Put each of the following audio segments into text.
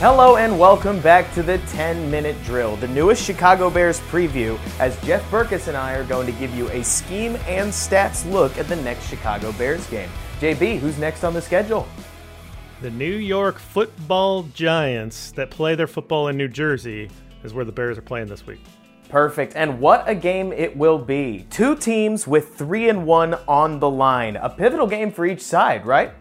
Hello and welcome back to the 10 Minute Drill, the newest Chicago Bears preview, as Jeff Berckes and I are going to give you a scheme and stats look at the next Chicago Bears game. JB, who's next on the schedule? The New York football giants that play their football in New Jersey is where the Bears are playing this week. Perfect. And what a game it will be. Two teams with 3 and 1 on the line. A pivotal game for each side, right?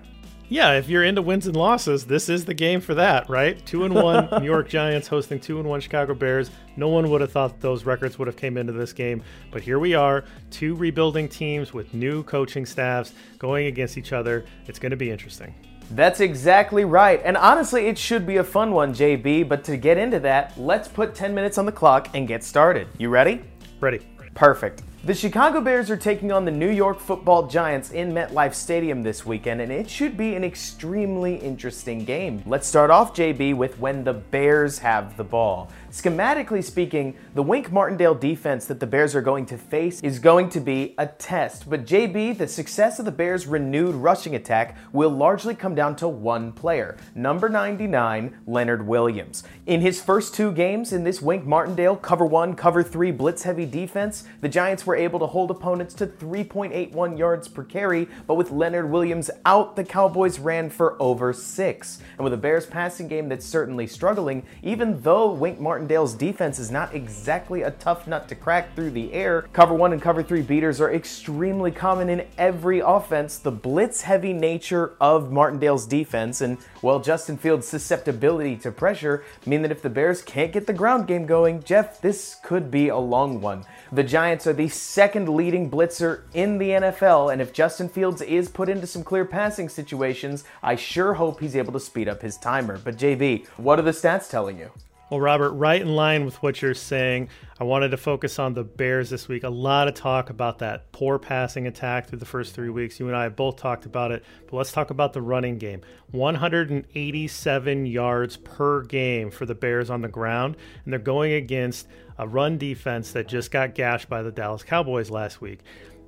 Yeah, if you're into wins and losses, this is the game for that, right? Two and one New York Giants hosting two and one Chicago Bears. No one would have thought those records would have came into this game, but here we are, two rebuilding teams with new coaching staffs going against each other. It's going to be interesting. That's exactly right. And honestly, it should be a fun one, JB. But to get into that, let's put 10 minutes on the clock and get started. You ready? Ready. Perfect. The Chicago Bears are taking on the New York football giants in MetLife Stadium this weekend, and it should be an extremely interesting game. Let's start off, JB, with when the Bears have the ball. Schematically speaking, the Wink Martindale defense that the Bears are going to face is going to be a test. But JB, the success of the Bears' renewed rushing attack will largely come down to one player, number 99, Leonard Williams. In his first two games in this Wink Martindale cover one, cover three blitz heavy defense, the Giants were able to hold opponents to 3.81 yards per carry, but with Leonard Williams out, the Cowboys ran for over six. And with a Bears passing game that's certainly struggling, even though Wink Martindale Martindale's defense is not exactly a tough nut to crack through the air. Cover one and cover three beaters are extremely common in every offense. The blitz heavy nature of Martindale's defense and, well, Justin Fields' susceptibility to pressure mean that if the Bears can't get the ground game going, Jeff, this could be a long one. The Giants are the second leading blitzer in the NFL, and if Justin Fields is put into some clear passing situations, I sure hope he's able to speed up his timer. But JB, what are the stats telling you? Well, Robert, right in line with what you're saying, I wanted to focus on the Bears this week. A lot of talk about that poor passing attack through the first three weeks. You and I have both talked about it, but let's talk about the running game. 187 yards per game for the Bears on the ground, and they're going against a run defense that just got gashed by the Dallas Cowboys last week.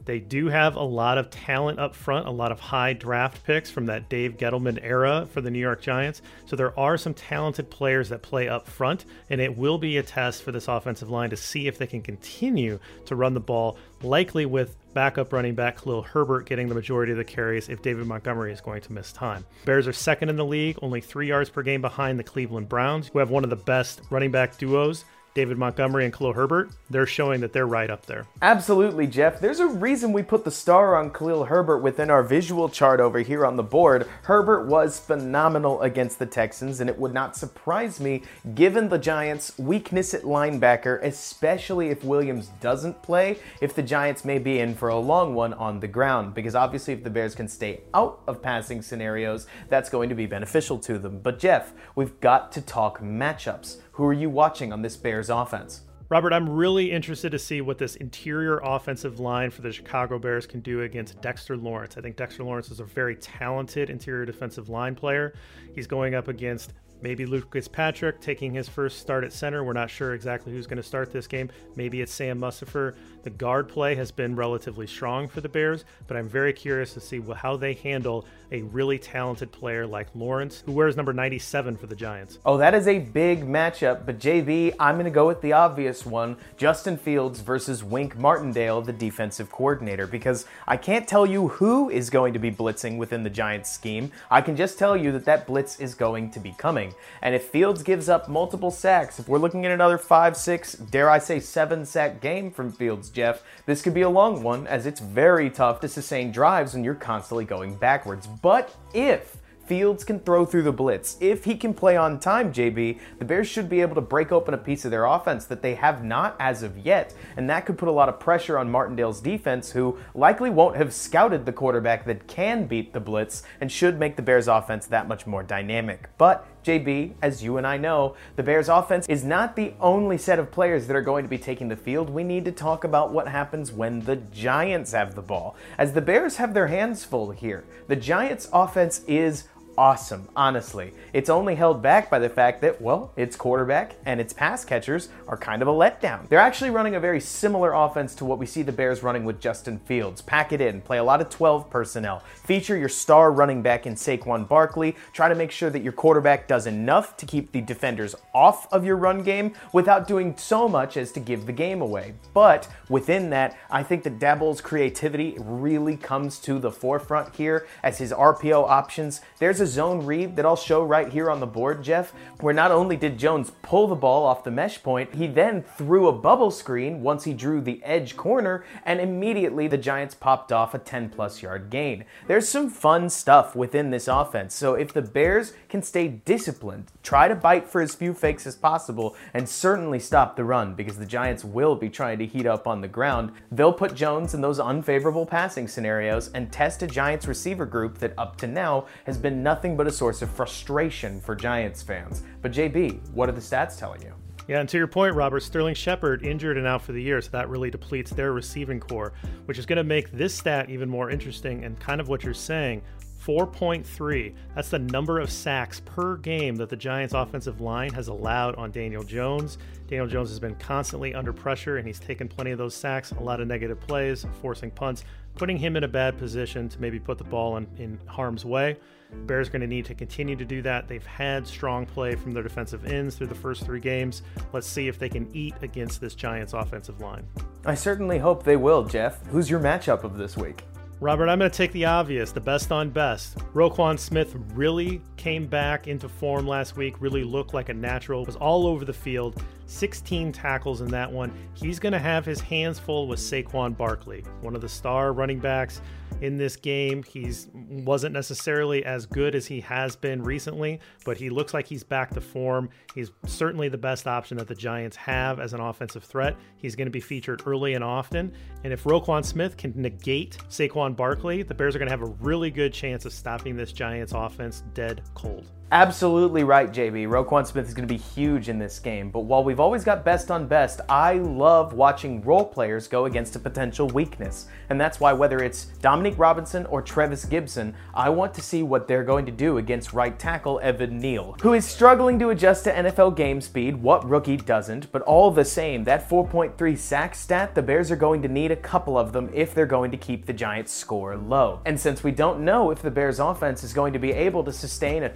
They do have a lot of talent up front, a lot of high draft picks from that Dave Gettleman era for the New York Giants. So there are some talented players that play up front, and it will be a test for this offensive line to see if they can continue to run the ball, likely with backup running back Khalil Herbert getting the majority of the carries if David Montgomery is going to miss time. Bears are second in the league, only three yards per game behind the Cleveland Browns, who have one of the best running back duos David Montgomery and Khalil Herbert, they're showing that they're right up there. Absolutely, Jeff. There's a reason we put the star on Khalil Herbert within our visual chart over here on the board. Herbert was phenomenal against the Texans, and it would not surprise me given the Giants' weakness at linebacker, especially if Williams doesn't play, if the Giants may be in for a long one on the ground. Because obviously, if the Bears can stay out of passing scenarios, that's going to be beneficial to them. But, Jeff, we've got to talk matchups. Who are you watching on this Bears offense? Robert, I'm really interested to see what this interior offensive line for the Chicago Bears can do against Dexter Lawrence. I think Dexter Lawrence is a very talented interior defensive line player. He's going up against Maybe Lucas Patrick taking his first start at center. We're not sure exactly who's going to start this game. Maybe it's Sam Mustipher. The guard play has been relatively strong for the Bears, but I'm very curious to see how they handle a really talented player like Lawrence, who wears number 97 for the Giants. Oh, that is a big matchup, but JB, I'm going to go with the obvious one Justin Fields versus Wink Martindale, the defensive coordinator, because I can't tell you who is going to be blitzing within the Giants scheme. I can just tell you that that blitz is going to be coming. And if Fields gives up multiple sacks, if we're looking at another five, six, dare I say seven sack game from Fields, Jeff, this could be a long one as it's very tough to sustain drives when you're constantly going backwards. But if Fields can throw through the blitz. If he can play on time, JB, the Bears should be able to break open a piece of their offense that they have not as of yet, and that could put a lot of pressure on Martindale's defense, who likely won't have scouted the quarterback that can beat the blitz and should make the Bears offense that much more dynamic. But JB, as you and I know, the Bears offense is not the only set of players that are going to be taking the field. We need to talk about what happens when the Giants have the ball. As the Bears have their hands full here, the Giants offense is awesome, honestly. It's only held back by the fact that, well, its quarterback and its pass catchers are kind of a letdown. They're actually running a very similar offense to what we see the Bears running with Justin Fields. Pack it in, play a lot of 12 personnel, feature your star running back in Saquon Barkley, try to make sure that your quarterback does enough to keep the defenders off of your run game without doing so much as to give the game away. But within that, I think that Daboll's creativity really comes to the forefront here as his RPO options. There's a zone read that I'll show right here on the board, Jeff, where not only did Jones pull the ball off the mesh point, he then threw a bubble screen once he drew the edge corner, and immediately the Giants popped off a 10 plus yard gain. There's some fun stuff within this offense, so if the Bears can stay disciplined, try to bite for as few fakes as possible, and certainly stop the run because the Giants will be trying to heat up on the ground, they'll put Jones in those unfavorable passing scenarios and test a Giants receiver group that up to now has been nothing but a source of frustration for Giants fans. But JB, what are the stats telling you? Yeah, and to your point, Robert, Sterling Shepard injured and out for the year, so that really depletes their receiving core, which is going to make this stat even more interesting and kind of what you're saying. 4.3. That's the number of sacks per game that the Giants' offensive line has allowed on Daniel Jones. Daniel Jones has been constantly under pressure and he's taken plenty of those sacks, a lot of negative plays, forcing punts, putting him in a bad position to maybe put the ball in, in harm's way. Bears going to need to continue to do that. They've had strong play from their defensive ends through the first three games. Let's see if they can eat against this Giants offensive line. I certainly hope they will, Jeff. Who's your matchup of this week? Robert, I'm going to take the obvious, the best on best. Roquan Smith really came back into form last week, really looked like a natural, was all over the field, 16 tackles in that one. He's going to have his hands full with Saquon Barkley, one of the star running backs in this game. He's wasn't necessarily as good as he has been recently, but he looks like he's back to form. He's certainly the best option that the Giants have as an offensive threat. He's going to be featured early and often. And if Roquan Smith can negate Saquon Barkley, the Bears are going to have a really good chance of stopping this Giants offense dead cold. Absolutely right, JB. Roquan Smith is going to be huge in this game. But while we've always got best on best, I love watching role players go against a potential weakness. And that's why whether it's Dominique Robinson or Trevis Gipson, I want to see what they're going to do against right tackle Evan Neal, who is struggling to adjust to NFL game speed. What rookie doesn't? But all the same, that 4.3 sack stat, the Bears are going to need a couple of them if they're going to keep the Giants' score low. And since we don't know if the Bears' offense is going to be able to sustain a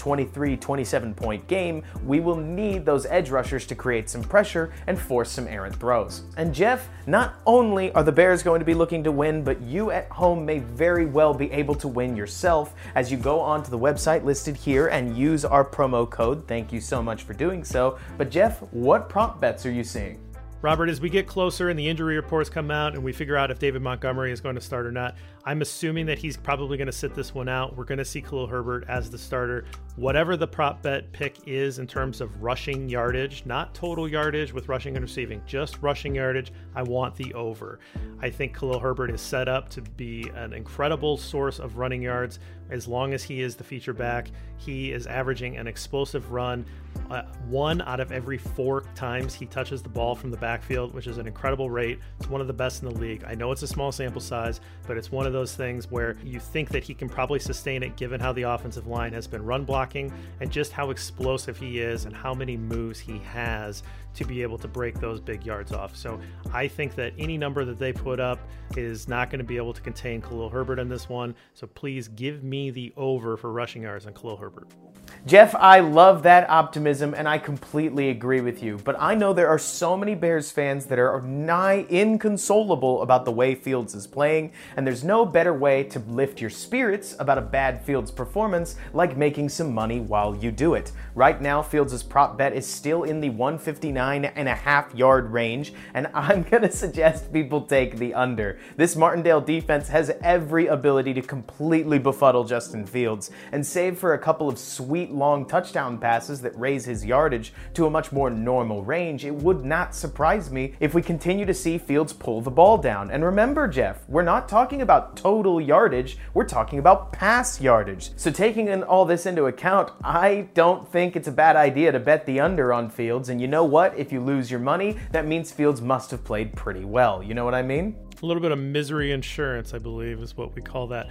23 27 point game, we will need those edge rushers to create some pressure and force some errant throws. And Jeff, not only are the Bears going to be looking to win, but you at home may very well be able to win yourself as you go onto the website listed here and use our promo code. Thank you so much for doing so. But Jeff, what prop bets are you seeing? Robert, as we get closer and the injury reports come out and we figure out if David Montgomery is going to start or not, I'm assuming that he's probably going to sit this one out. We're going to see Khalil Herbert as the starter. Whatever the prop bet pick is in terms of rushing yardage, not total yardage with rushing and receiving, just rushing yardage, I want the over. I think Khalil Herbert is set up to be an incredible source of running yards. as long as he is the feature back. He is averaging an explosive run uh, one out of every four times he touches the ball from the backfield, which is an incredible rate. It's one of the best in the league. I know it's a small sample size, but it's one of those things where you think that he can probably sustain it given how the offensive line has been run blocking and just how explosive he is and how many moves he has to be able to break those big yards off. So I think that any number that they put up is not going to be able to contain Khalil Herbert in this one. So please give me the over for rushing yards on Khalil Herbert. Jeff, I love that optimism and I completely agree with you. But I know there are so many Bears fans that are nigh inconsolable about the way Fields is playing, and there's no better way to lift your spirits about a bad Fields performance like making some money while you do it. Right now, Fields' prop bet is still in the 159 and a half yard range, and I'm gonna suggest people take the under. This Martindale defense has every ability to completely befuddle Justin Fields, and save for a couple of sweet long touchdown passes that raise his yardage to a much more normal range, it would not surprise me if we continue to see Fields pull the ball down. And remember, Jeff, we're not talking about total yardage, we're talking about pass yardage. So, taking in all this into account, I don't think it's a bad idea to bet the under on Fields. And you know what? If you lose your money, that means Fields must have played pretty well. You know what I mean? A little bit of misery insurance, I believe, is what we call that.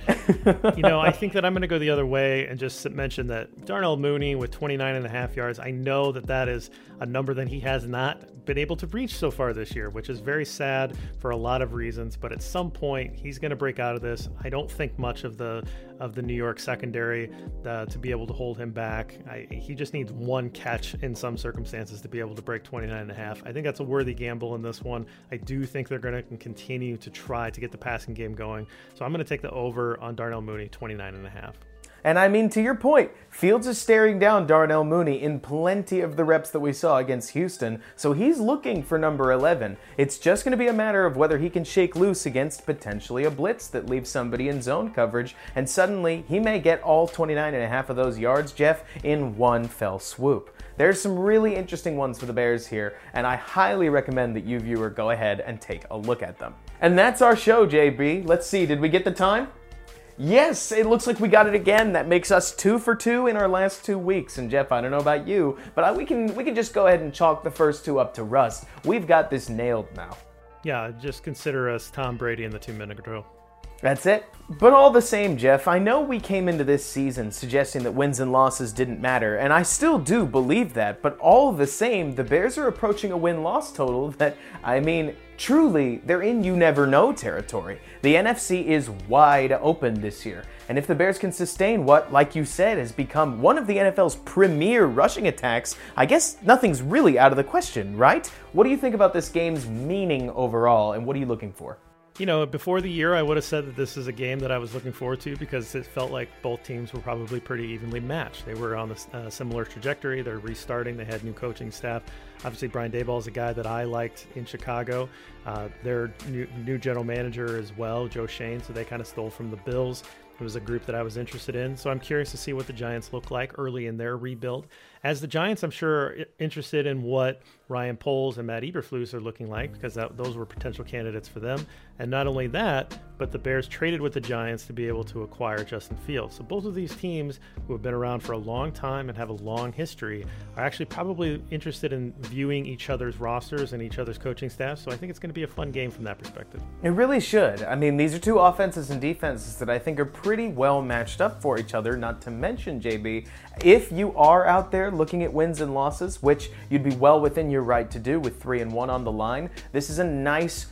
you know, I think that I'm going to go the other way and just mention that Darnell Mooney with 29 and a half yards. I know that that is a number that he has not been able to reach so far this year, which is very sad for a lot of reasons. But at some point, he's going to break out of this. I don't think much of the of the New York secondary uh, to be able to hold him back. I, he just needs one catch in some circumstances to be able to break 29 and a half. I think that's a worthy gamble in this one. I do think they're going to continue to try to get the passing game going. So I'm going to take the over on Darnell Mooney, 29 and a half. And I mean, to your point, Fields is staring down Darnell Mooney in plenty of the reps that we saw against Houston, so he's looking for number 11. It's just going to be a matter of whether he can shake loose against potentially a blitz that leaves somebody in zone coverage, and suddenly he may get all 29 and a half of those yards, Jeff, in one fell swoop. There's some really interesting ones for the Bears here, and I highly recommend that you viewer go ahead and take a look at them. And that's our show, JB. Let's see, did we get the time? Yes, it looks like we got it again. That makes us two for two in our last two weeks. And Jeff, I don't know about you, but I, we can we can just go ahead and chalk the first two up to Rust. We've got this nailed now. Yeah, just consider us Tom Brady in the two minute drill. That's it. But all the same, Jeff, I know we came into this season suggesting that wins and losses didn't matter, and I still do believe that, but all the same, the Bears are approaching a win loss total that, I mean, truly, they're in you never know territory. The NFC is wide open this year, and if the Bears can sustain what, like you said, has become one of the NFL's premier rushing attacks, I guess nothing's really out of the question, right? What do you think about this game's meaning overall, and what are you looking for? You know, before the year, I would have said that this is a game that I was looking forward to because it felt like both teams were probably pretty evenly matched. They were on a similar trajectory. They're restarting. They had new coaching staff. Obviously, Brian Daboll is a guy that I liked in Chicago. Uh, their new, new general manager as well, Joe Schoen. So they kind of stole from the Bills. It was a group that I was interested in. So I'm curious to see what the Giants look like early in their rebuild. As the Giants, I'm sure interested in what Ryan Poles and Matt Eberflus are looking like because that, those were potential candidates for them. And not only that, but the Bears traded with the Giants to be able to acquire Justin Fields. So both of these teams who have been around for a long time and have a long history are actually probably interested in viewing each other's rosters and each other's coaching staff. So I think it's going to be a fun game from that perspective. It really should. I mean, these are two offenses and defenses that I think are pretty well matched up for each other, not to mention, JB, if you are out there looking at wins and losses, which you'd be well within your right to do with three and one on the line, this is a nice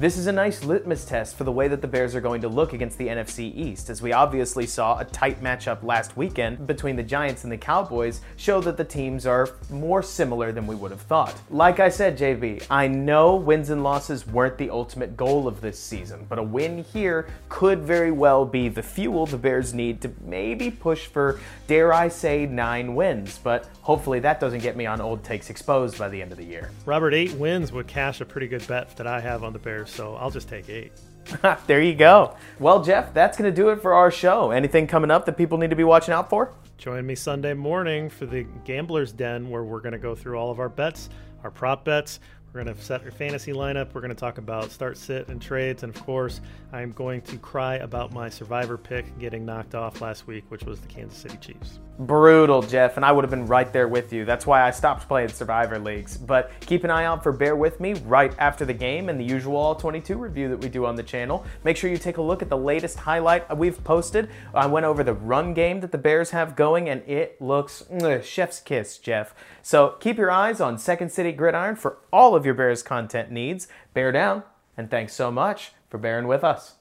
this is a nice litmus test for the way that the Bears are going to look against the NFC East, as we obviously saw a tight matchup last weekend between the Giants and the Cowboys show that the teams are more similar than we would have thought. Like I said, JB, I know wins and losses weren't the ultimate goal of this season, but a win here could very well be the fuel the Bears need to maybe push for, dare I say, nine wins. But hopefully that doesn't get me on old takes exposed by the end of the year. Robert, eight wins would cash a pretty good bet that I have on the Bears so I'll just take eight. there you go. Well, Jeff, that's going to do it for our show. Anything coming up that people need to be watching out for? Join me Sunday morning for the Gambler's Den, where we're going to go through all of our bets, our prop bets. We're going to set your fantasy lineup. We're going to talk about start, sit, and trades. And of course, I'm going to cry about my survivor pick getting knocked off last week, which was the Kansas City Chiefs. Brutal, Jeff, and I would have been right there with you. That's why I stopped playing Survivor Leagues. But keep an eye out for Bear With Me right after the game and the usual All 22 review that we do on the channel. Make sure you take a look at the latest highlight we've posted. I went over the run game that the Bears have going, and it looks chef's kiss, Jeff. So keep your eyes on Second City Gridiron for of your Bears content needs. Bear down, and thanks so much for bearing with us.